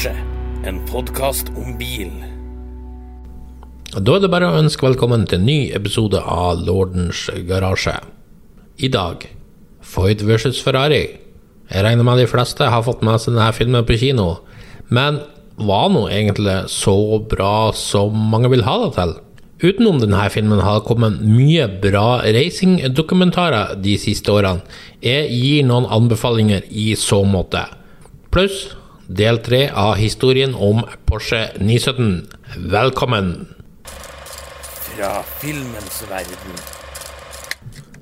Garasje, en podkast om bil. Da er det bare å ønske velkommen til en ny episode av Lordens garasje. I dag Foyd versus Ferrari. Jeg regner med de fleste har fått med seg denne filmen på kino, men var nå egentlig så bra som mange vil ha det til? Utenom denne filmen har det kommet mye bra racingdokumentarer de siste årene. Jeg gir noen anbefalinger i så måte. Pluss del tre av historien om Porsche 917. Velkommen! Fra filmens verden.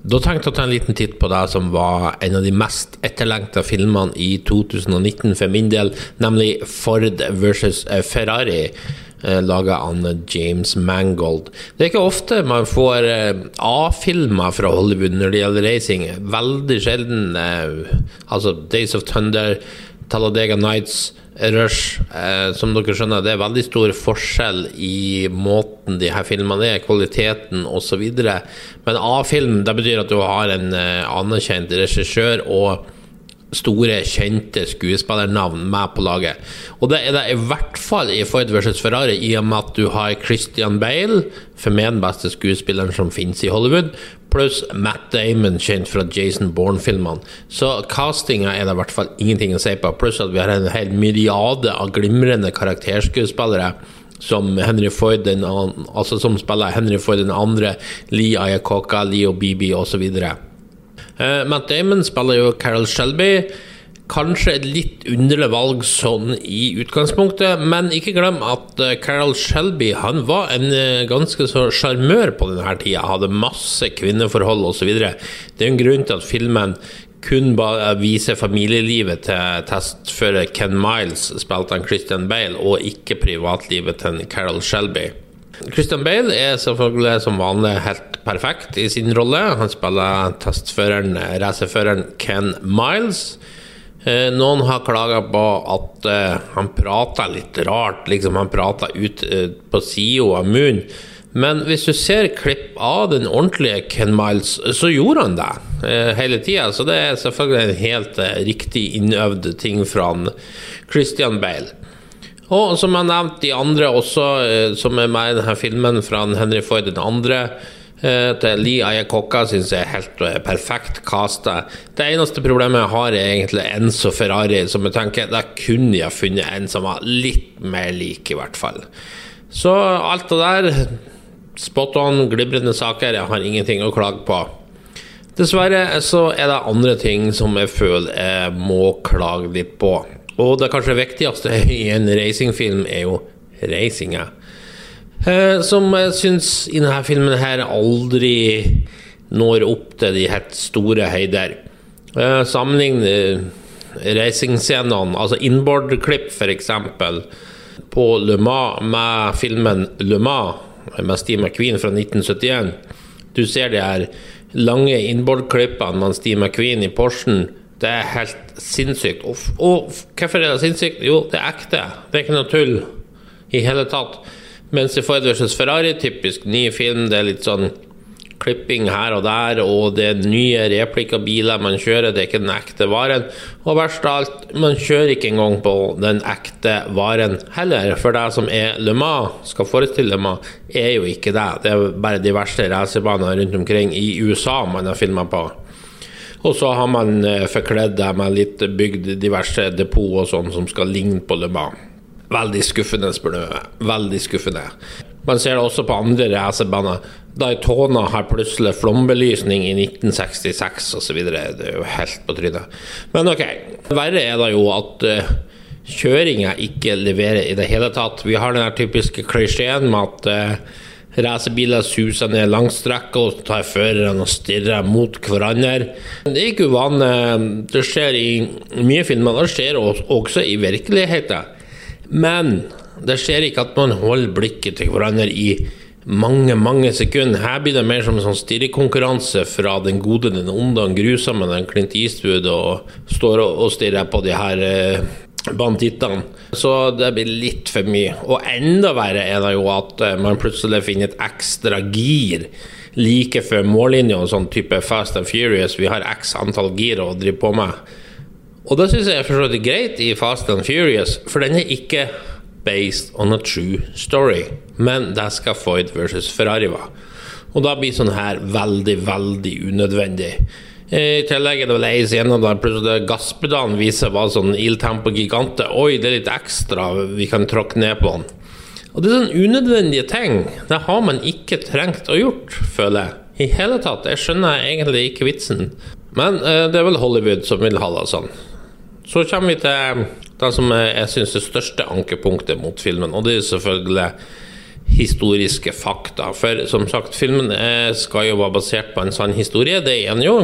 Da tenkte jeg å ta en liten titt på det som var en av de mest etterlengta filmene i 2019 for min del, nemlig Ford versus Ferrari. Laga av James Mangold. Det er ikke ofte man får eh, A-filmer fra Hollywood når det gjelder racing. Veldig sjelden. Eh, altså Days of Thunder, Talladega Nights, Rush. Eh, som dere skjønner, det er veldig stor forskjell i måten de her filmene er, kvaliteten osv. Men A-film det betyr at du har en anerkjent regissør og store, kjente skuespillernavn med på laget. Og det er det i hvert fall i Ford versus Ferrari, i og med at du har Christian Bale, for meg den beste skuespilleren som finnes i Hollywood, pluss Matt Damon, kjent fra Jason Bourne-filmene. Så castinga er det i hvert fall ingenting å si på, pluss at vi har en hel myriade av glimrende karakterskuespillere som Henry Ford den, altså som spiller Henry Ford den andre, Lee Ayakoka, Leo Bibi osv. Uh, Matt Damon spiller jo Carol Shelby. Kanskje et litt underlig valg sånn i utgangspunktet, men ikke glem at uh, Carol Shelby han var en uh, ganske så sjarmør på denne tida. Hadde masse kvinneforhold osv. Det er en grunn til at filmen kun viser familielivet til testfører Ken Miles, spilte han Christian Bale, og ikke privatlivet til Carol Shelby. Christian Bale er selvfølgelig som vanlig helt perfekt i sin rolle. Han spiller testføreren, racerføreren Ken Miles. Noen har klaga på at han prater litt rart, liksom han prater ut på sida av munnen. Men hvis du ser klipp av den ordentlige Ken Miles, så gjorde han det hele tida. Så det er selvfølgelig en helt riktig innøvd ting fra Christian Bale. Og som jeg nevnte, de andre også, som er med i denne filmen fra Henry Ford den andre, til Lee Ayakokka syns jeg er helt perfekt casta. Det eneste problemet jeg har, er egentlig Enzo Ferrari, som jeg tenker der kunne jeg funnet en som var litt mer lik, i hvert fall. Så alt det der, spot on, glibrende saker, jeg har ingenting å klage på. Dessverre så er det andre ting som jeg føler jeg må klage litt på. Og det kanskje viktigste i en racingfilm er jo racinga. Eh, som jeg syns i denne filmen her aldri når opp til de helt store høyder. Eh, Sammenlign racingscenene, altså inboard-klipp f.eks. på Le Mans med filmen Le Mans med Steve McQueen fra 1971. Du ser de her lange inboard-klippene med Steve McQueen i Porschen. Det er helt sinnssykt. Og, og, hvorfor er det sinnssykt? Jo, det er ekte. Det er ikke noe tull i hele tatt. Mens i Ford versus Ferrari, typisk ny film, det er litt sånn klipping her og der, og det er nye replikabiler man kjører, det er ikke den ekte varen. Og verst av alt, man kjører ikke engang på den ekte varen heller, for det som er Le Mans, skal forestille Le Mans, er jo ikke det. Det er bare de verste racerbanene rundt omkring i USA man har filma på. Og så har man forkledd det med litt bygd diverse depot og sånn som skal ligne på Le Mans. Veldig skuffende, spør du meg. Veldig skuffende. Man ser det også på andre racerbaner. Daytona har plutselig flombelysning i 1966 osv. Det er jo helt på trynet. Men ok. Verre er det jo at uh, kjøringa ikke leverer i det hele tatt. Vi har den typiske klisjeen med at uh, Racerbiler suser ned langstrekka og tar førerne og stirrer mot hverandre. Det er ikke uvanlig. Det skjer i mye filmer. Det skjer også i virkeligheten. Men det skjer ikke at man holder blikket til hverandre i mange, mange sekunder. Her blir det mer som en sånn stirrekonkurranse fra den gode, den onde, den grusomme, den Clint Eastwood, og står og stirrer på de her bandittene. Så det blir litt for mye. Og enda verre er det jo at man plutselig finner et ekstra gir like før mållinja, sånn type Fast and Furious. Vi har x antall gir å drive på med. Og det syns jeg forstår for så vidt greit i Fast and Furious, for den er ikke based on a true story. Men det skal Floyd versus Ferrari være. Og da blir sånn her veldig, veldig unødvendig. I tillegg er det vel ei scene der plutselig gasspedalen viser bare sånn Il Tempo Gigante. Oi, det er litt ekstra, vi kan tråkke ned på den. Og det er sånne unødvendige ting. Det har man ikke trengt å gjort, føler jeg. I hele tatt. Jeg skjønner egentlig ikke vitsen. Men eh, det er vel Hollywood som vil ha det sånn. Så kommer vi til det som jeg syns er største ankepunktet mot filmen, og det er selvfølgelig historiske fakta. For som sagt, filmen skal jo være basert på en sann historie, det er en jo.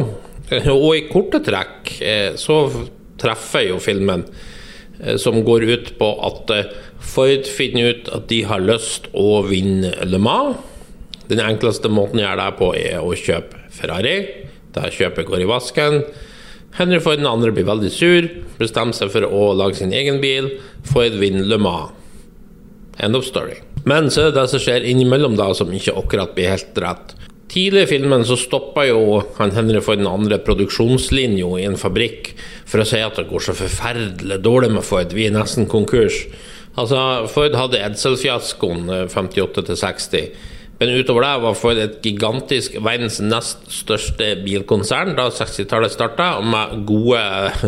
Og i korte trekk eh, så treffer jo filmen, eh, som går ut på at eh, Ford finner ut at de har lyst å vinne Le Mans. Den enkleste måten å gjøre det på, er å kjøpe Ferrari. Der kjøpet går i vasken. Henry Ford den andre blir veldig sur, bestemmer seg for å lage sin egen bil. Ford vinner Le Mans. End of story. Men så er det det som skjer innimellom da, som ikke akkurat blir helt rett. Tidlig i filmen så stoppa jo han Henry Ford den andre produksjonslinja i en fabrikk for å si at det går så forferdelig dårlig med Ford, vi er nesten konkurs. Altså, Ford hadde Edsel-fiaskoen 58 60. Men utover det var Ford et gigantisk verdens nest største bilkonsern da 60-tallet starta, med gode,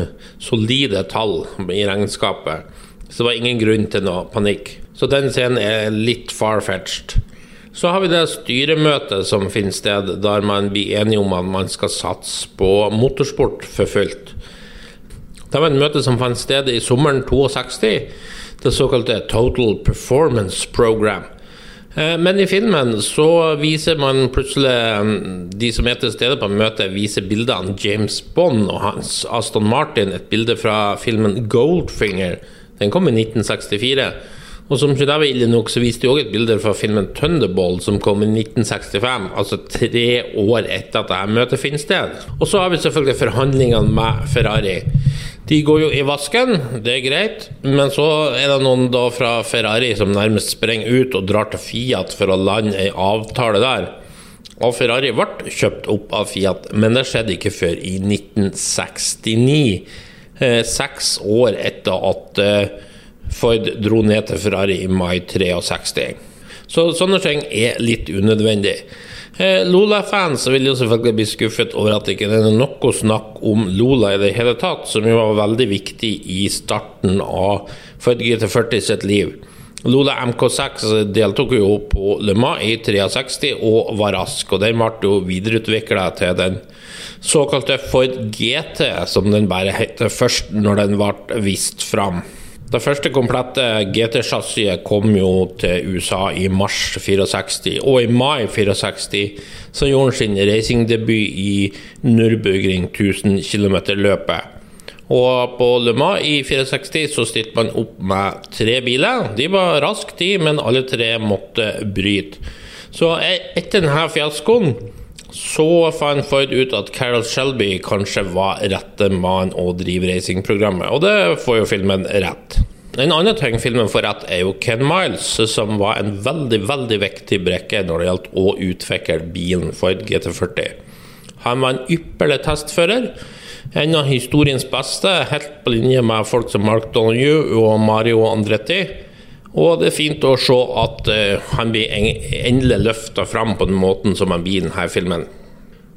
solide tall i regnskapet. Så det var ingen grunn til noe panikk. Så den scenen er litt far-fetched. Så har vi det styremøtet som finner sted, der man blir enige om at man skal satse på motorsport for fullt. Det var et møte som fant sted i sommeren 62, det såkalte Total Performance Program. Men i filmen så viser man plutselig De som er til stede på møtet, viser bilder av James Bond og hans Aston Martin, et bilde fra filmen Goldfinger. Den kom i 1964. Og som ikke var ille nok, så viste de òg et bilde fra filmen Thunderball, som kom i 1965, altså tre år etter at dette møtet finner sted. Og så har vi selvfølgelig forhandlingene med Ferrari. De går jo i vasken, det er greit, men så er det noen da fra Ferrari som nærmest sprenger ut og drar til Fiat for å lande ei avtale der. Og Ferrari ble kjøpt opp av Fiat, men det skjedde ikke før i 1969. Eh, seks år etter at eh, Ford dro ned til Ferrari i mai 63. Så sånne ting er litt unødvendig. Eh, Lola-fans vil jo selvfølgelig bli skuffet over at det ikke er noe snakk om Lola i det hele tatt, som jo var veldig viktig i starten av Ford GT40 sitt liv. Lola MK6 deltok jo på Le Mans i 63 og var rask, og den ble jo videreutvikla til den såkalte Ford GT, som den bare het først når den ble vist fram. Det første komplette GT-chassiset kom jo til USA i mars 64, og i mai 64 så gjorde han sin racingdebut i Nürburgring 1000 km-løpet. Og på Le Mans i 64 så stilte man opp med tre biler. De var raske, de, men alle tre måtte bryte. Så e- etter denne fiaskoen så fant Ford ut at Carol Shelby kanskje var rette mann å drive racingprogrammet, og det får jo filmen rett. En annen ting filmen får rett, er jo Ken Miles, som var en veldig veldig viktig brekke når det gjaldt å utvikle bilen Ford GT40. Han var en ypperlig testfører. En av historiens beste, helt på linje med folk som Mark Donoghue og Mario Andretti. Og det er fint å se at uh, han blir endelig løfta fram på den måten som han blir i denne filmen.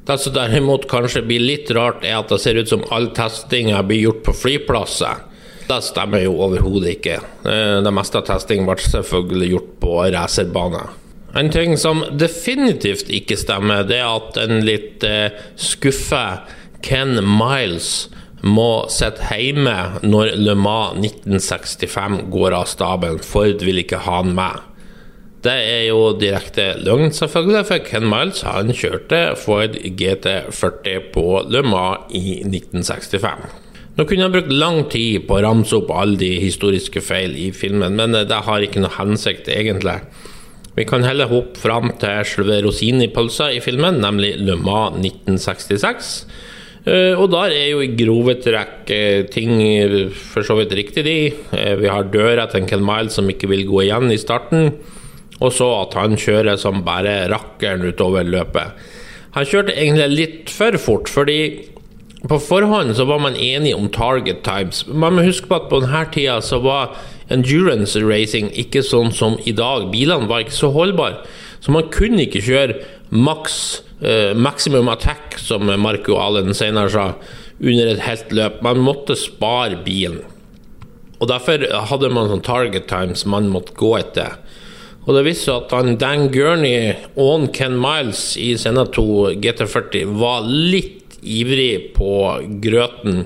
Det som derimot kanskje blir litt rart, er at det ser ut som all testinga blir gjort på flyplasser. Det stemmer jo overhodet ikke. Uh, det meste av testing ble selvfølgelig gjort på racerbane. En ting som definitivt ikke stemmer, det er at en litt uh, skuffa Ken Miles må sitte hjemme når Le Mans 1965 går av staben. Ford vil ikke ha han med. Det er jo direkte løgn, selvfølgelig, for Ken Miles han kjørte Ford GT40 på Le Mans i 1965. Nå kunne jeg brukt lang tid på å ramse opp alle de historiske feil i filmen, men det har ikke noe hensikt, egentlig. Vi kan heller hoppe fram til selve rosinen i pølsa i filmen, nemlig Le Mans 1966. Uh, og der er jo i grove trekk uh, ting for så vidt riktig, de. Vi har døra til Ken Miles som ikke vil gå igjen i starten. Og så at han kjører som bare rakkeren utover løpet. Han kjørte egentlig litt for fort, fordi på forhånd så var man enig om target times. Man må huske på at på denne tida så var endurance racing ikke sånn som i dag. Bilene var ikke så holdbare. Så man kunne ikke kjøre maks, eh, maximum attack, som Marco Allen senere sa, under et helt løp. Man måtte spare bilen. Og Derfor hadde man sånn target times man måtte gå etter. Og det viste seg at han Dan Gurney og Ken Miles i Senna 2 GT40 var litt ivrig på grøten.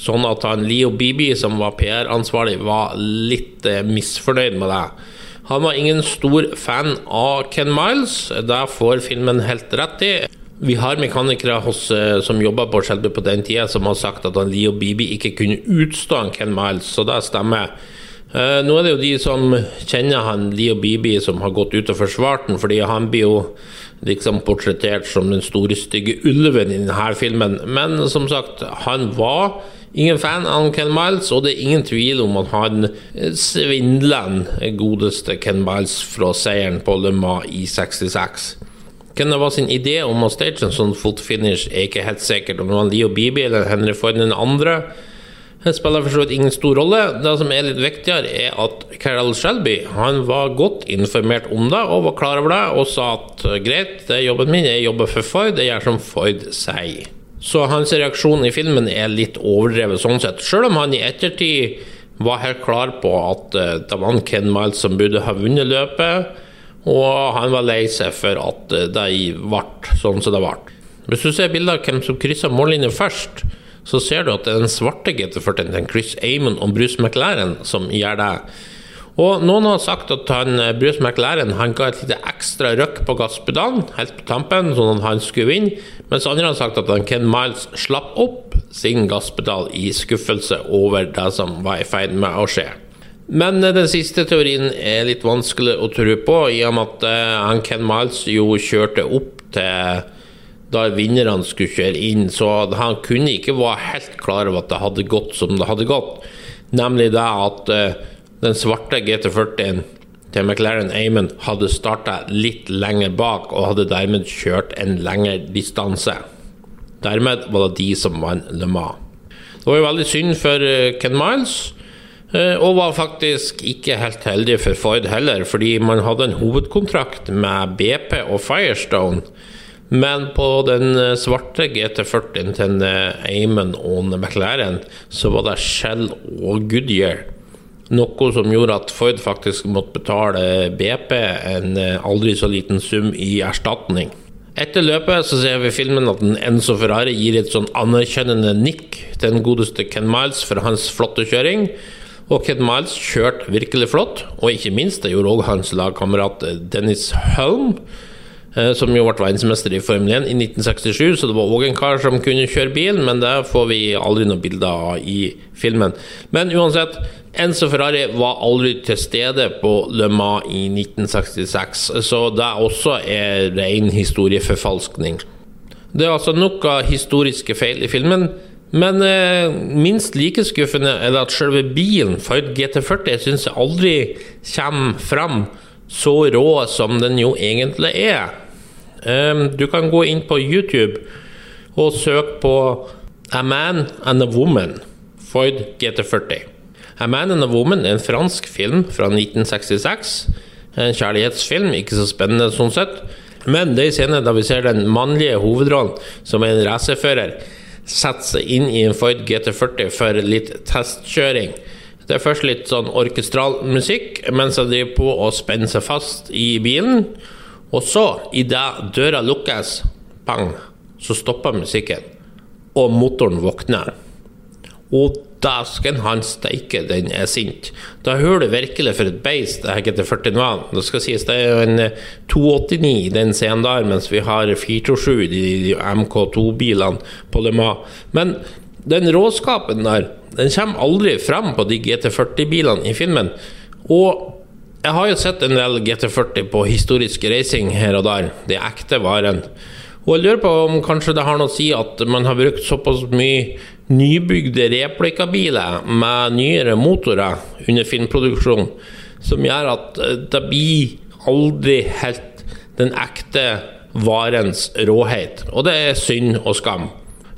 Sånn at han Leo Bibi, som var PR-ansvarlig, var litt eh, misfornøyd med det. Han var ingen stor fan av Ken Miles, det får filmen helt rett i. Vi har mekanikere hos, eh, som jobba på Skjelbu på den tida, som har sagt at han Leo Bibi ikke kunne utstå han Ken Miles, så det stemmer. Uh, nå er det jo de som kjenner han Leo Bibi, som har gått ut og forsvart den, fordi han blir jo liksom portrettert som den store, stygge ulven i denne filmen. Men som sagt, han var ingen fan av Ken Miles, og det er ingen tvil om at han svindler den godeste Ken Miles fra seieren på Le Mans i 66. Hvem det var sin idé om å stage en sånn fotfinish, er ikke helt sikkert. Om det var Leo Bibi eller Henry Ford den andre det spiller for så vidt ingen stor rolle. Det som er litt viktigere, er at Carol Shelby han var godt informert om det og var klar over det, og sa at greit, det er jobben min, jeg jobber for Ford, jeg gjør som Ford sier. Så hans reaksjon i filmen er litt overdrevet sånn sett. Selv om han i ettertid var helt klar på at eh, det var Ken Miles som burde ha vunnet løpet, og han var lei seg for at eh, det ble sånn som det ble. Hvis du ser bilder av hvem som kryssa mållinja først, så ser du at det er den svarte GT40, den Chris Amon og Bruce McLaren som gjør det. Og Noen har sagt at han, eh, Bruce McLaren han ga et lite ekstra røkk på gasspedalen helt på tampen, sånn at han skulle vinne, mens andre har sagt at Ken Miles slapp opp sin gasspedal i skuffelse over det som var i ferd med å skje. Men eh, den siste teorien er litt vanskelig å tro på, i og med at han Ken Miles jo kjørte opp til da vinnerne skulle kjøre inn, så han kunne ikke være helt klar over at det hadde gått som det hadde gått. Nemlig det at uh, den svarte GT40-en til McLaren Amon hadde starta litt lenger bak, og hadde dermed kjørt en lengre distanse. Dermed var det de som vant Le Mans. Det var jo veldig synd for uh, Ken Miles. Uh, og var faktisk ikke helt heldig for Ford heller, fordi man hadde en hovedkontrakt med BP og Firestone men på den eh, svarte GT40-en til Amon og McLaren så var det Shell og Goodyear. Noe som gjorde at Ford faktisk måtte betale BP en eh, aldri så liten sum i erstatning. Etter løpet så ser vi i filmen at Enzo Ferrari gir et sånn anerkjennende nikk til den godeste Ken Miles for hans flotte kjøring. Og Ken Miles kjørte virkelig flott, og ikke minst det gjorde også hans lagkamerat Dennis Holm. Eh, som jo ble verdensmester i Formel 1 i 1967, så det var òg en kar som kunne kjøre bil, men det får vi aldri noen bilder av i filmen. Men uansett, Enzo Ferrari var aldri til stede på Le Mans i 1966, så det også er ren historieforfalskning. Det er altså nok av historiske feil i filmen. Men eh, minst like skuffende er det at selve bilen, Ford GT40, syns jeg aldri kommer fram så rå som den jo egentlig er. Um, du kan gå inn på YouTube og søke på A Man and a Woman, Ford GT40. A Man and a Woman er en fransk film fra 1966. En kjærlighetsfilm, ikke så spennende sånn sett. Men det er scenen da vi ser den mannlige hovedrollen, som er en racerfører, sette seg inn i en Ford GT40 for litt testkjøring. Det er først litt sånn orkestral musikk mens jeg driver på å spenne seg fast i bilen. Og så, idet døra lukkes, bang, så stopper musikken, og motoren våkner. Og dæsken han steike, den er sint. Da hører du virkelig for et beist det heter GT40. Det skal sies det er jo en 289 i den scenen der, mens vi har 427 de, de MK2-bilene på Le Mans. Men den råskapen der, den kommer aldri frem på de GT40-bilene i filmen. Og jeg har jo sett en del GT40 på historisk reising her og der. De ekte varen. Og jeg lurer på om kanskje det har noe å si at man har brukt såpass mye nybygde replikabiler med nyere motorer under filmproduksjon, som gjør at eh, det blir aldri helt den ekte varens råhet. Og det er synd og skam.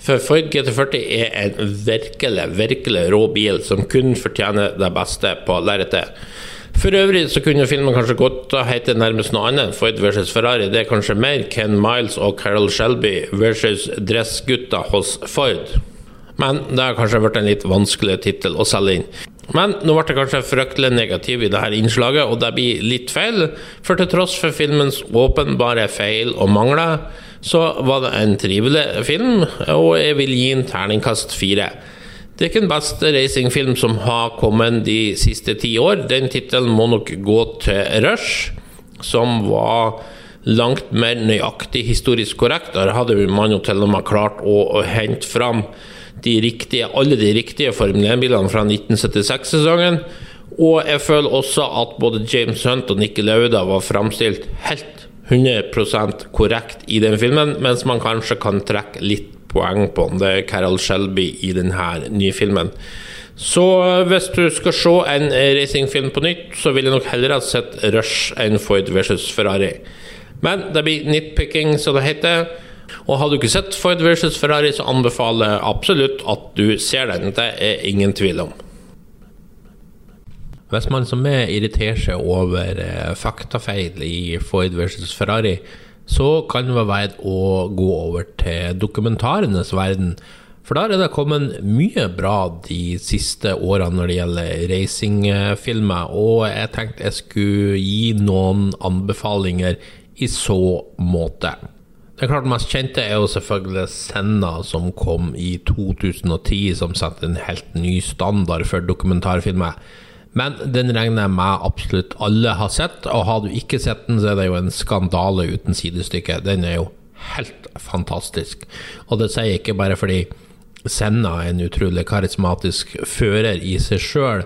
For Ford GT40 er en virkelig, virkelig rå bil som kun fortjener det beste på lerretet. For øvrig så kunne filmen kanskje godt hete nærmest noe annet enn Ford versus Ferrari. Det er kanskje mer Ken Miles og Carol Shelby versus dressgutta hos Ford. Men det har kanskje vært en litt vanskelig tittel å selge inn. Men nå ble jeg kanskje fryktelig negativ i dette innslaget, og det blir litt feil. For til tross for filmens åpenbare feil og mangler, så var det en trivelig film, og jeg vil gi en terningkast fire. Det er ikke den beste racingfilm som har kommet de siste ti år. Den tittelen må nok gå til Rush, som var langt mer nøyaktig historisk korrekt. Der hadde man jo til og med klart å, å hente fram de riktige, alle de riktige Formel 1-bilene fra 1976-sesongen. Og jeg føler også at både James Hunt og Nikki Lauda var framstilt helt 100% korrekt i den filmen, mens man kanskje kan trekke litt poeng på det er Carol Shelby i denne nye filmen. Så hvis du skal se en racingfilm på nytt, så vil jeg nok heller ha sett Rush enn Ford versus Ferrari. Men det blir nitpicking, som det heter. Og har du ikke sett Ford versus Ferrari, så anbefaler jeg absolutt at du ser den. Det er ingen tvil om. Hvis man som meg irriterer seg over eh, faktafeil i Ford versus Ferrari, så kan det være verdt å gå over til dokumentarenes verden. For der er det kommet mye bra de siste årene når det gjelder racingfilmer, og jeg tenkte jeg skulle gi noen anbefalinger i så måte. Det klart mest kjente er jo selvfølgelig Senna, som kom i 2010, som satte en helt ny standard for dokumentarfilmer. Men den regner jeg med absolutt alle har sett, og har du ikke sett den, så er det jo en skandale uten sidestykke. Den er jo helt fantastisk. Og det sier jeg ikke bare fordi Senna er en utrolig karismatisk fører i seg sjøl,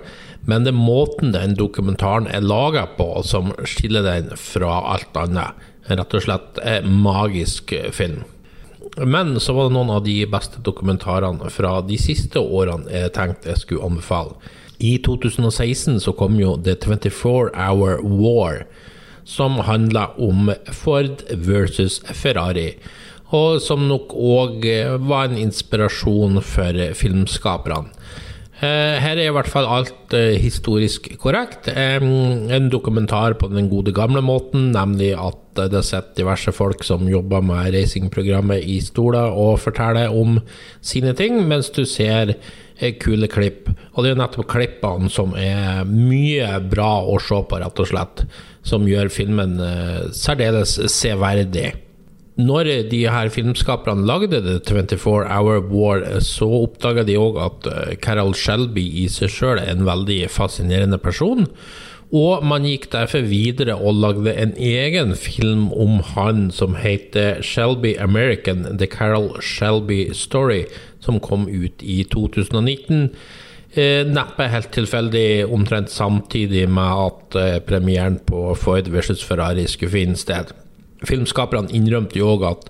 men det er måten den dokumentaren er laga på som skiller den fra alt annet. Rett og slett en magisk film. Men så var det noen av de beste dokumentarene fra de siste årene jeg tenkte jeg skulle anbefale. I 2016 så kom jo The 24 Hour War, som handla om Ford versus Ferrari. Og som nok òg var en inspirasjon for filmskaperne. Eh, her er i hvert fall alt eh, historisk korrekt. En dokumentar på den gode gamle måten, nemlig at det sitter diverse folk som jobber med racingprogrammet i stoler og forteller om sine ting, mens du ser kule klipp. Og det er nettopp klippene som er mye bra å se på, rett og slett. Som gjør filmen eh, særdeles severdig. Når de her filmskaperne lagde The 24 Hour War, så oppdaga de òg at eh, Carol Shelby i seg sjøl er en veldig fascinerende person. Og man gikk derfor videre og lagde en egen film om han som heter Shelby American, The Carol Shelby Story, som kom ut i 2019. Eh, neppe helt tilfeldig omtrent samtidig med at eh, premieren på Ford versus Ferrari skulle finne sted. Filmskaperne innrømte jo òg at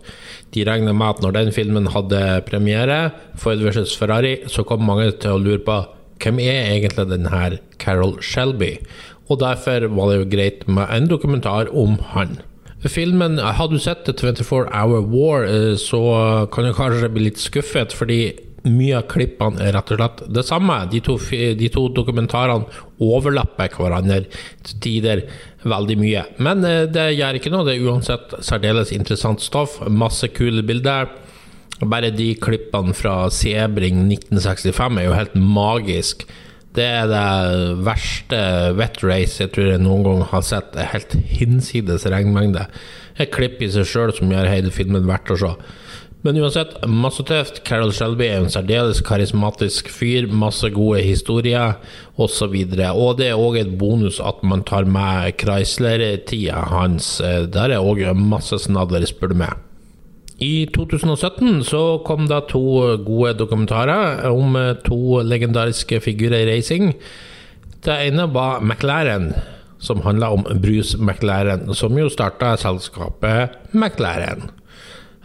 de regna med at når den filmen hadde premiere, Ford versus Ferrari, så kom mange til å lure på hvem er egentlig denne Carol Shelby? Og derfor var det jo greit med en dokumentar om han. Filmen, Har du sett The 24 Hour War, eh, så kan du kanskje bli litt skuffet, fordi mye av klippene er rett og slett det samme. De to, de to dokumentarene overlapper hverandre til tider veldig mye. Men eh, det gjør ikke noe. Det er uansett særdeles interessant stoff. Masse kule bilder. Bare de klippene fra Sebring 1965 er jo helt magisk. Det er det verste wet race jeg tror jeg noen gang har sett. Er helt hinsides regnmengde. Et klipp i seg sjøl som gjør hele filmen verdt å se. Men uansett, masse tøft. Carol Shelby er en særdeles karismatisk fyr. Masse gode historier osv. Og, så og det er òg et bonus at man tar med Chrysler-tida hans. Der er òg masse snadder, spør du meg. I 2017 så kom det to gode dokumentarer om to legendariske figurer i racing. Det ene var McLaren, som handla om Bruce McLaren, som jo starta selskapet McLaren.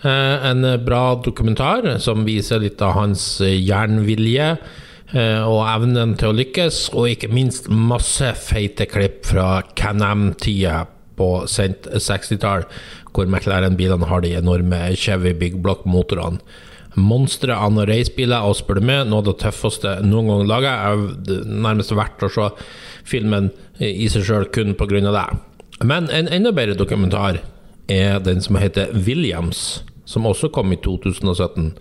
Eh, en bra dokumentar som viser litt av hans jernvilje eh, og evnen til å lykkes, og ikke minst masse feite klipp fra Can-Am-tida på sent 60-tall, hvor McLaren-bilene har de enorme Chevy Big Block-motorene. monstre av noen racebiler, og spør du meg, noe av det tøffeste noen gang laga. Det er nærmest verdt å se filmen i seg sjøl kun pga. det. Men en enda bedre dokumentar er den som heter Williams, som også kom i 2017,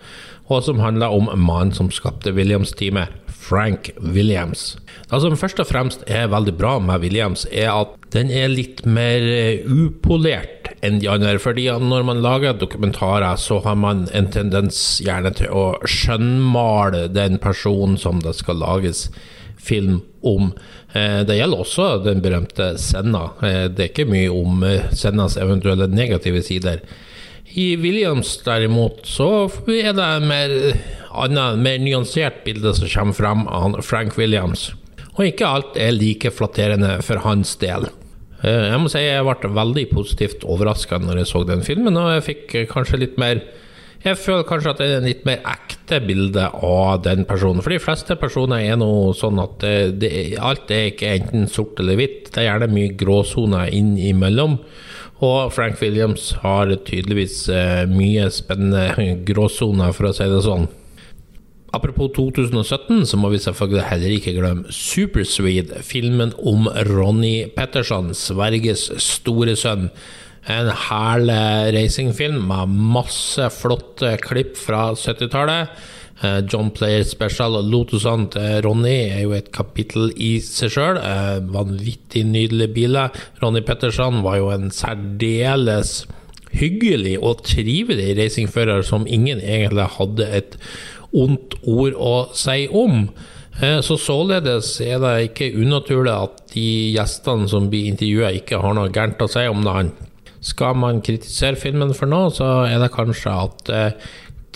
og som handler om mannen som skapte Williams-teamet, Frank Williams. Det som først og fremst er veldig bra med Williams, er at den er litt mer eh, upolert enn de andre. fordi når man lager dokumentarer, så har man en tendens gjerne til å skjønnmale den personen som det skal lages film om. Eh, det gjelder også den berømte Senna. Eh, det er ikke mye om Sennas eventuelle negative sider. I Williams derimot så er det mer annet, mer nyansert bilde som kommer frem av Frank Williams. Og ikke alt er like flatterende for hans del. Eh, jeg må si jeg ble veldig positivt overraska når jeg så den filmen, og jeg fikk kanskje litt mer Jeg føler kanskje at det er en litt mer ekte bilde av den personen. For de fleste personer er noe sånn at det, det, alt er ikke enten sort eller hvitt. Det er gjerne mye gråsoner innimellom. Og Frank Williams har tydeligvis eh, mye spennende gråsoner, for å si det sånn. Apropos 2017, så må vi selvfølgelig heller ikke glemme Superswede, filmen om Ronny Petterson, Sverges store sønn. En herlig racingfilm med masse flotte klipp fra 70-tallet. Eh, John Player Special og Lotusene til Ronny er jo et kapittel i seg sjøl. Eh, vanvittig nydelige biler. Ronny Petterson var jo en særdeles hyggelig og trivelig racingfører som ingen egentlig hadde et ondt ord å si om. Eh, så således er det ikke unaturlig at de gjestene som blir intervjua, ikke har noe gærent å si om det. Skal man kritisere filmen for noe, så er det kanskje at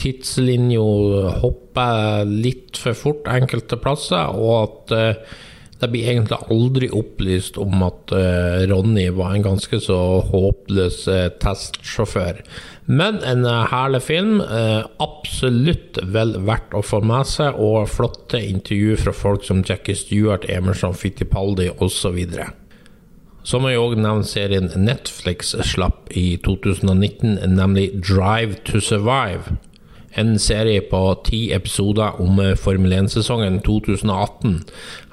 tidslinja hopper litt for fort enkelte plasser, og at uh, det blir egentlig aldri opplyst om at uh, Ronny var en ganske så håpløs uh, testsjåfør. Men en herlig film. absolutt vel verdt å få med seg, og flotte intervju fra folk som Jackie Stewart, Emerson Fittipaldi osv. Så må jeg òg nevne serien Netflix slapp i 2019, nemlig Drive to Survive en serie på ti episoder om eh, Formel 1-sesongen 2018.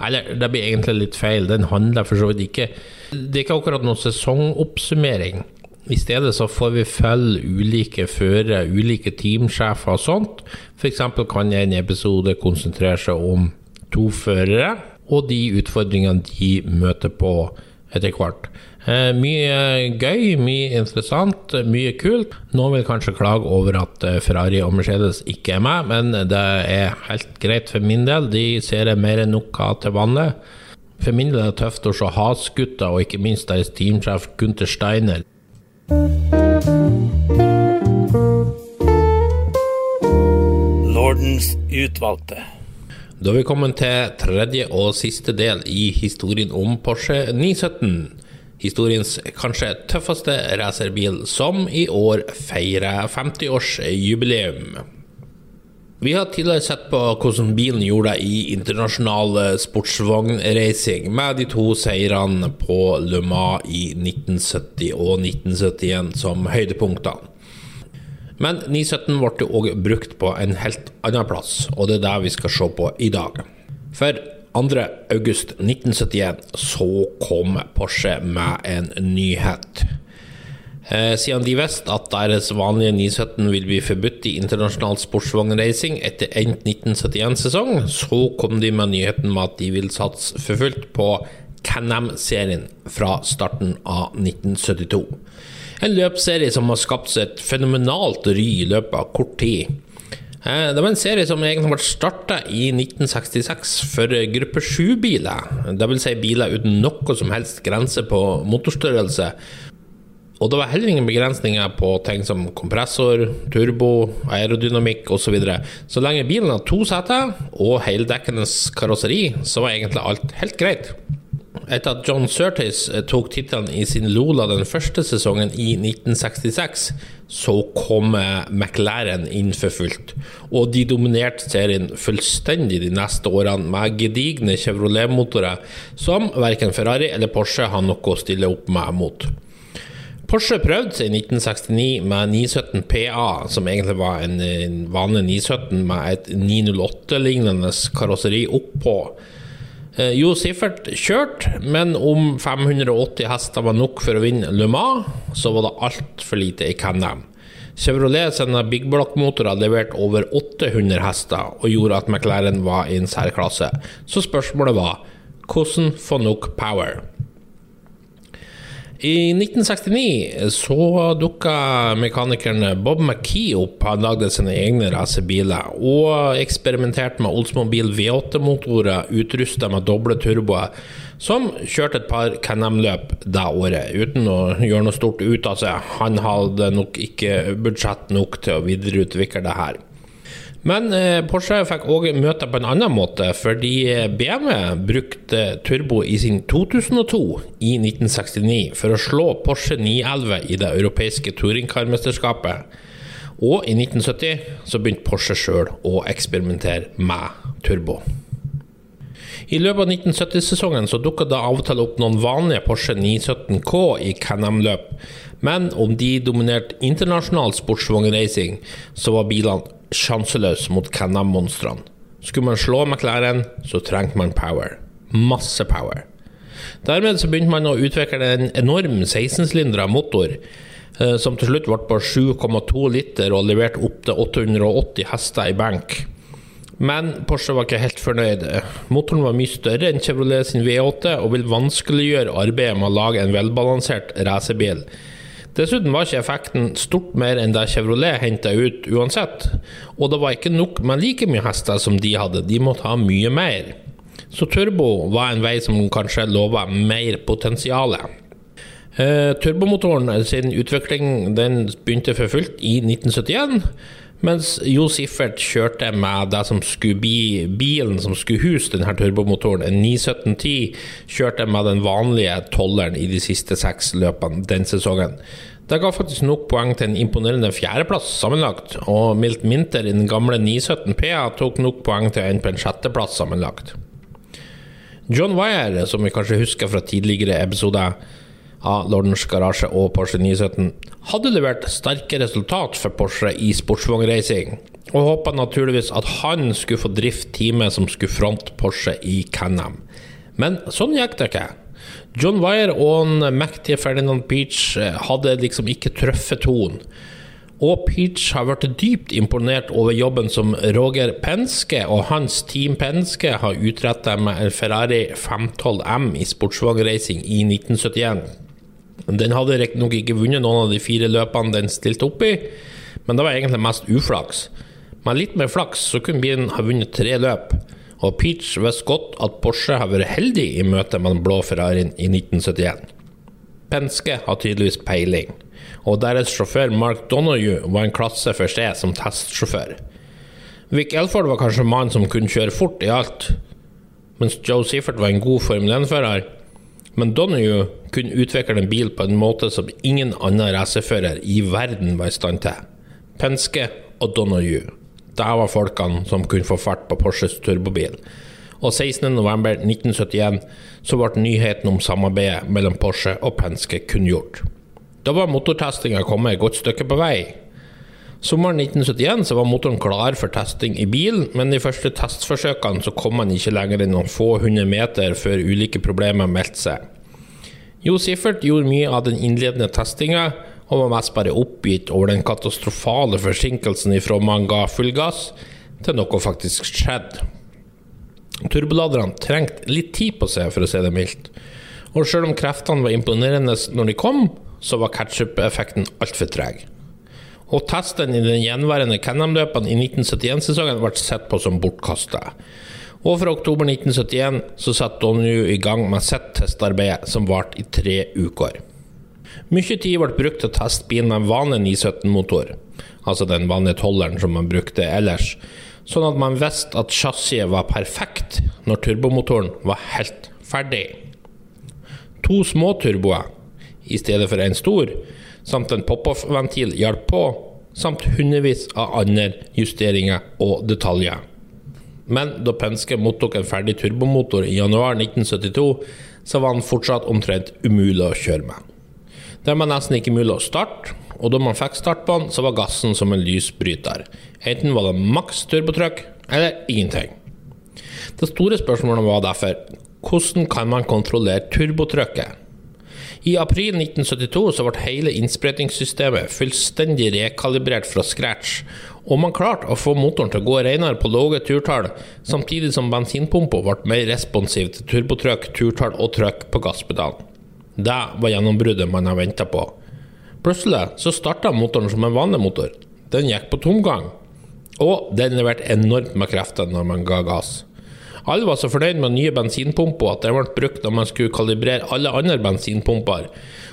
Eller, det blir egentlig litt feil. Den handler for så vidt ikke Det er ikke akkurat noen sesongoppsummering. I stedet så får vi følge ulike førere, ulike teamsjefer og sånt. F.eks. kan en episode konsentrere seg om to førere og de utfordringene de møter på etter hvert. Eh, mye gøy, mye interessant, mye kult. Noen vil kanskje klage over at eh, Ferrari og Mercedes ikke er med, men det er helt greit for min del. De ser jeg mer enn nok av til vanlig. For min del er det tøft å se Has-gutta, og ikke minst deres teamsjef Gunther Steiner. Lordens utvalgte. Da er vi kommet til tredje og siste del i historien om Porsche 917 historiens kanskje tøffeste racerbil, som i år feirer 50-årsjubileum. Vi har tidligere sett på hvordan bilen gjorde det i internasjonal sportsvognracing, med de to seirene på Le Mans i 1970 og 1971 som høydepunktene. Men 917 ble òg brukt på en helt annen plass, og det er det vi skal se på i dag. For 2.8.1971 så kom Porsche med en nyhet. Eh, siden de visste at deres vanlige 917 vil bli forbudt i internasjonal sportsvognreising etter endt 1971-sesong, så kom de med nyheten med at de vil satse for fullt på Can-Am-serien fra starten av 1972. En løpsserie som har skapt seg et fenomenalt ry i løpet av kort tid. Eh, det var en serie som egentlig ble starta i 1966 for gruppe 7-biler. Dvs. Si biler uten noe som helst grense på motorstørrelse. Og det var heller ingen begrensninger på ting som kompressor, turbo, aerodynamikk osv. Så, så lenge bilen hadde to seter og heldekkende karosseri, så var egentlig alt helt greit. Etter at John Surtees eh, tok tittelen i sin Lola den første sesongen i 1966, så kom eh, McLaren inn for fullt. Og de dominerte serien fullstendig de neste årene med gedigne Chevrolet-motorer som verken Ferrari eller Porsche har noe å stille opp med mot. Porsche prøvde seg i 1969 med 917 PA, som egentlig var en vanlig 917 med et 908-lignende karosseri oppå. Eh, jo Siffert kjørte, men om 580 hester var nok for å vinne Le Mans, så var det altfor lite i Can-Am. Chevrolet sine big block-motorer leverte over 800 hester og gjorde at McLaren var i en særklasse. Så spørsmålet var hvordan få nok power? I 1969 så dukka mekanikeren Bob McKee opp. Han lagde sine egne racerbiler og eksperimenterte med Oldsmobil V8-motorer utrusta med doble turboer, som kjørte et par Can-Am-løp det året, uten å gjøre noe stort ut av seg. Han hadde nok ikke budsjett nok til å videreutvikle det her. Men eh, Porsche fikk òg møte på en annen måte, fordi BMW brukte turbo i sin 2002 i 1969 for å slå Porsche 911 i det europeiske touringcarmesterskapet. Og i 1970 så begynte Porsche sjøl å eksperimentere med turbo. I løpet av 1970-sesongen så dukka det av og til opp noen vanlige Porsche 917 K i Can-Am-løp, men om de dominerte internasjonal sportsvognracing, så var bilene sjanseløs mot Can-Am-monstrene. Skulle man slå McLaren, så trengte man power. Masse power. Dermed så begynte man å utvikle en enorm 16-sylindra motor, eh, som til slutt ble på 7,2 liter og leverte opptil 880 hester i bank. Men Porsche var ikke helt fornøyd. Motoren var mye større enn Chevrolet sin V8 og vil vanskeliggjøre arbeidet med å lage en velbalansert racerbil. Dessuten var ikke effekten stort mer enn det Chevrolet henta ut uansett, og det var ikke nok med like mye hester som de hadde, de måtte ha mye mer. Så turbo var en vei som kanskje lova mer potensial. Eh, turbomotoren sin utvikling den begynte for fullt i 1971. Mens Jo Siffert kjørte med det som skulle bli bilen som skulle huse denne turbomotoren, en 91710, kjørte med den vanlige tolleren i de siste seks løpene den sesongen. Det ga faktisk nok poeng til en imponerende fjerdeplass sammenlagt, og Milt Minter i den gamle 917 P tok nok poeng til ende på en sjetteplass sammenlagt. John Wyer, som vi kanskje husker fra tidligere episoder, av Lordens Garasje og Porsche 917, hadde levert sterke resultat for Porsche i sportsvognreising, og håpa naturligvis at han skulle få drift teamet som skulle fronte Porsche i Can-Am. Men sånn gikk det ikke. John Wyer og mektige Ferdinand Peach eh, hadde liksom ikke truffet tonen. Og Peach har vært dypt imponert over jobben som Roger Penske og hans Team Penske har utretta med en Ferrari 512 M i sportsvognreising i 1971. Den hadde riktignok ikke vunnet noen av de fire løpene den stilte opp i, men det var egentlig mest uflaks. Med litt mer flaks så kunne bilen ha vunnet tre løp, og Peach visste godt at Porsche har vært heldig i møte med den blå Ferrarien i 1971. Penske har tydeligvis peiling, og deres sjåfør Mark Donoghue var en klasse for seg som testsjåfør. Vic Elford var kanskje mannen som kunne kjøre fort i alt, mens Joe Seifert var en god Formel 1-fører men Donahue kunne utvikle en bil på en måte som ingen annen racerfører i verden var i stand til. Penske og Donahue. Det var folkene som kunne få fart på Porsches turbobil. Og 16.11.1971 så ble nyheten om samarbeidet mellom Porsche og Penske kunngjort. Da var motortestinga kommet et godt stykke på vei. Sommeren 1971 så var motoren klar for testing i bil, men de første testforsøkene så kom man ikke lenger enn noen få hundre meter før ulike problemer meldte seg. Jo Siffert gjorde mye av den innledende testinga, og var mest bare oppgitt over den katastrofale forsinkelsen ifra man ga full gass, til noe faktisk skjedde. Turboladerne trengte litt tid på seg, for å si det mildt. Og selv om kreftene var imponerende når de kom, så var ketsjup-effekten altfor treg og testen i den gjenværende Can-Am-løpene i 1971-sesongen ble sett på som bortkasta. Og fra oktober 1971 så satte Donju i gang med sitt testarbeid, som varte i tre uker. Mye tid ble brukt til å teste bilen med vanlig 917-motor, altså den vanlige tolleren som man brukte ellers, sånn at man visste at chassiset var perfekt når turbomotoren var helt ferdig. To små turboer i stedet for en stor samt en pop-off-ventil hjalp på, samt hundrevis av andre justeringer og detaljer. Men da Penske mottok en ferdig turbomotor i januar 1972, så var den fortsatt omtrent umulig å kjøre med. Den var nesten ikke mulig å starte, og da man fikk start på den, så var gassen som en lysbryter. Enten var det maks turbotrykk, eller ingenting. Det store spørsmålet var derfor hvordan kan man kontrollere turbotrykket? I april 1972 så ble hele innsprøytingssystemet fullstendig rekalibrert fra scratch, og man klarte å få motoren til å gå renere på lave turtall, samtidig som bensinpumpa ble mer responsiv til turbotrykk, turtall og trykk på gasspedalen. Det var gjennombruddet man har venta på. Plutselig så starta motoren som en vanlig motor. Den gikk på tomgang, og den leverte enormt med krefter når man ga gass. Alle var så fornøyd med nye bensinpumper at den ble brukt når man skulle kalibrere alle andre bensinpumper,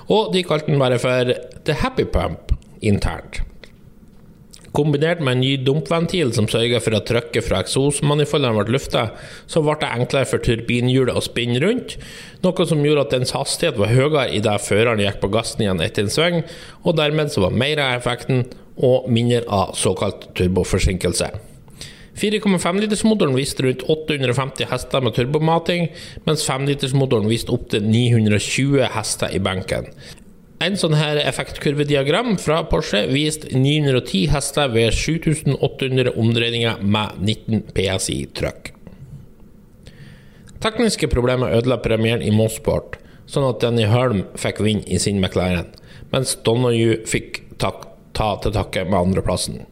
og de kalte den bare for The Happy Pump internt. Kombinert med en ny dumpventil som sørga for at trykket fra eksosmanifoldene ble lufta, så ble det enklere for turbinhjulet å spinne rundt, noe som gjorde at dens hastighet var høyere idet føreren gikk på gassen igjen etter en sving, og dermed så var mer av effekten og mindre av såkalt turboforsinkelse. 4,5-litersmotoren viste rundt 850 hester med turbomating, mens 5-litersmotoren viste opptil 920 hester i benken. En sånn her effektkurvediagram fra Porsche viste 910 hester ved 7800 omdreininger med 19 PSI trykk. Tekniske problemer ødela premieren i Mossport, sånn at Danny Holm fikk vinne i sin McLaren, mens Donoghue fikk ta til takke med andreplassen.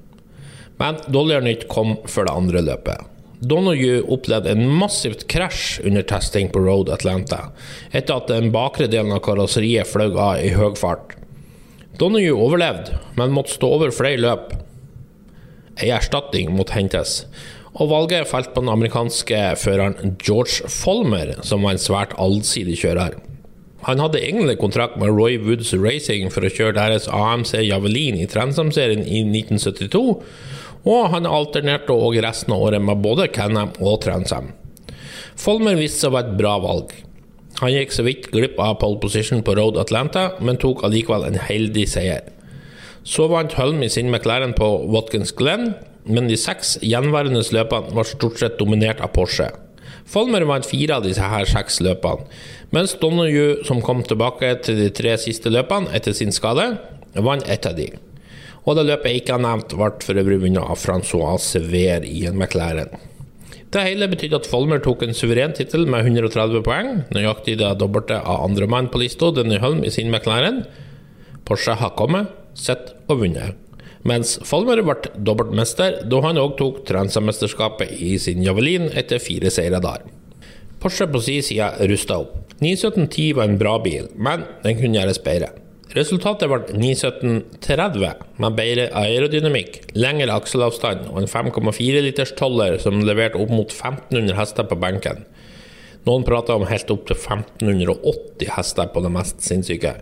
Men dårligere nytt kom før det andre løpet. Donoghue opplevde en massivt krasj under testing på Road Atlanta, etter at den bakre delen av karosseriet fløy av i høy fart. Donoghue overlevde, men måtte stå over flere løp. Ei erstatning måtte hentes, og valget falt på den amerikanske føreren George Folmer, som var en svært allsidig kjører. Han hadde egentlig kontrakt med Roy Woods Racing for å kjøre deres AMC Javelin i Trensam-serien i 1972, og han alternerte òg resten av året med både Canham og Transam. Folmer viste seg å være et bra valg. Han gikk så vidt glipp av pole position på Road Atlanta, men tok allikevel en heldig seier. Så vant Holm i sin McLaren på Watkins Glen, men de seks gjenværende løpene var stort sett dominert av Porsche. Folmer vant fire av disse her seks løpene, mens Donoghue, som kom tilbake til de tre siste løpene etter sin skade, vant ett av de. Og det løpet jeg ikke har nevnt, ble for øvrig vunnet av Francois Sever i en McLaren. Det hele betydde at Folmer tok en suveren tittel med 130 poeng, nøyaktig det dobbelte av andremann på lista, Denny Holm i sin McLaren. Porsche har kommet, sett og vunnet. Mens Folmer ble dobbeltmester da han òg tok Transa-mesterskapet i sin Javelin etter fire seire der. Porsche på sin side rusta opp. 91710 var en bra bil, men den kunne gjøres bedre. Resultatet ble 91730 med bedre aerodynamikk, lengre akselavstand og en 5,4 liters toller som leverte opp mot 1500 hester på benken. Noen prater om helt opp til 1580 hester på det mest sinnssyke.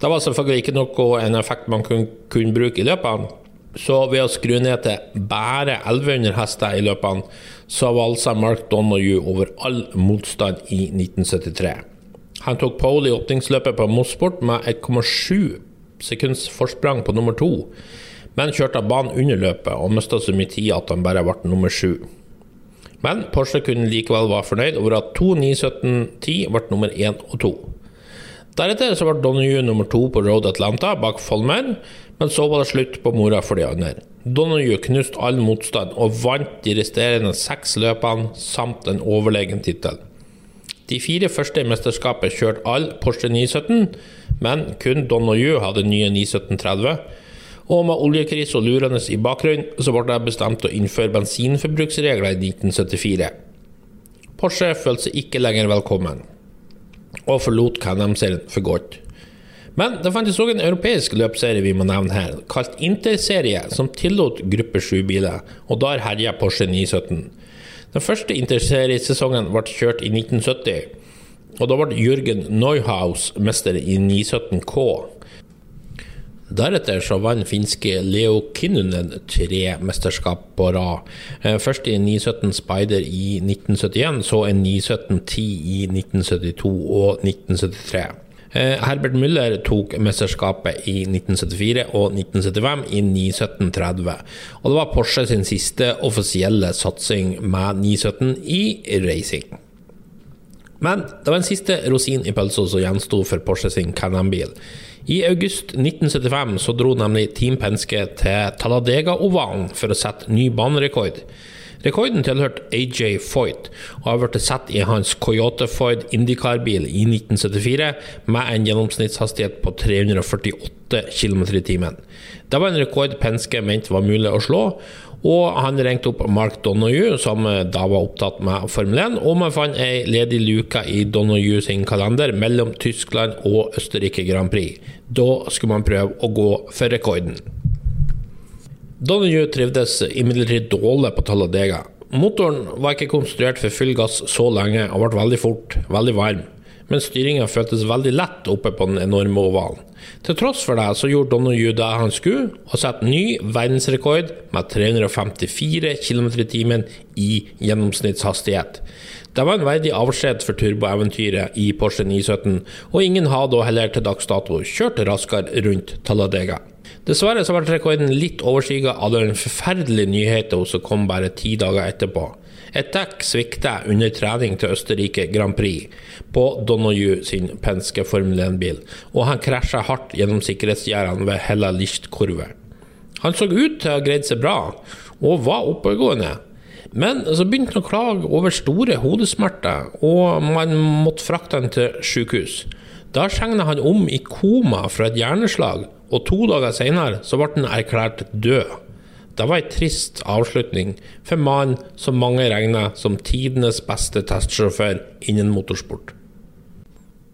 Det var selvfølgelig ikke noe en effekt man kunne, kunne bruke i løpene, så ved å skru ned til bare 1100 hester i løpene, så valsa Mark Donoghue over all motstand i 1973. Han tok pole i åpningsløpet på Mosport med 1,7 sekunds forsprang på nummer to, men kjørte av banen under løpet og mista så mye tid at han bare ble nummer sju. Men Porsche kunne likevel være fornøyd over at to 917-10 ble nummer én og to. Deretter så ble Donoghue nummer to på Road Atlanta bak Folmer, men så var det slutt på mora for de andre. Donoghue knuste all motstand og vant de resterende seks løpene samt en overlegen tittel. De fire første i mesterskapet kjørte all Porsche 917, men kun Donoghue hadde nye 91730. Og med oljekrise og lurende i bakgrunnen, så ble det bestemt å innføre bensinforbruksregler i 1974. Porsche følte seg ikke lenger velkommen, og forlot Canham-serien for godt. Men det fantes òg en europeisk løpserie vi må nevne her, kalt Interserie, som tillot gruppe 7-biler, og der herja Porsche 917. Den første interseriesesongen ble kjørt i 1970, og da ble Jørgen Neuhaus mester i 917K. Deretter så vant finske Leo Kinnunen tre mesterskap på rad. Eh, først i 917 Spider i 1971, så en 91710 i 1972 og 1973. Eh, Herbert Müller tok mesterskapet i 1974 og 1975 i 91730. Og det var Porsche sin siste offisielle satsing med 917 i racing. Men det var en siste rosin i pølsa som gjensto for Porsche sin Can-Am-bil. I august 1975 så dro nemlig Team Penske til Talladega-ovalen for å sette ny banerekord. Rekorden tilhørte AJ Foyt, og har blitt satt i hans Coyote Foyd Indycar-bil i 1974 med en gjennomsnittshastighet på 348 km i timen. Det var en rekord Penske mente var mulig å slå, og han ringte opp Mark Donoghue, som da var opptatt med Formel 1, og man fant ei ledig luke i Donoghue sin kalender mellom Tyskland og Østerrike Grand Prix. Da skulle man prøve å gå for rekorden. Donoghue trivdes imidlertid dårlig på Talladega. Motoren var ikke konstruert for full gass så lenge og ble veldig fort veldig varm, men styringa føltes veldig lett oppe på den enorme ovalen. Til tross for det så gjorde Donoghue det han skulle, og satte ny verdensrekord med 354 km i timen i gjennomsnittshastighet. Det var en verdig avskjed for turboeventyret i Porsche 917, og ingen har da heller til dags dato kjørt raskere rundt Talladega. Dessverre så ble rekorden litt overskygget av den forferdelige nyheten som kom bare ti dager etterpå. Et dekk svikta under trening til Østerrike Grand Prix på Donoghue sin penske Formel 1-bil, og han krasja hardt gjennom sikkerhetsgjerdene ved Hella Licht-kurve. Han så ut til å ha greid seg bra, og var oppegående. Men så begynte han å klage over store hodesmerter, og man måtte frakte han til sykehus. Da skjegna han om i koma fra et hjerneslag, og to dager senere så ble han erklært død. Det var en trist avslutning for mannen som mange regner som tidenes beste testsjåfør innen motorsport.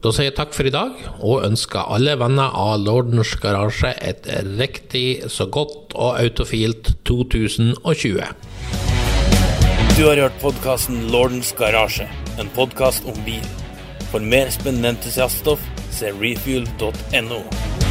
Da sier jeg takk for i dag, og ønsker alle venner av Lordens garasje et riktig så godt og autofilt 2020. Du har hørt podkasten Lordens garasje, en podkast om bil. For mer spennende entusiaststoff, se refuel.no.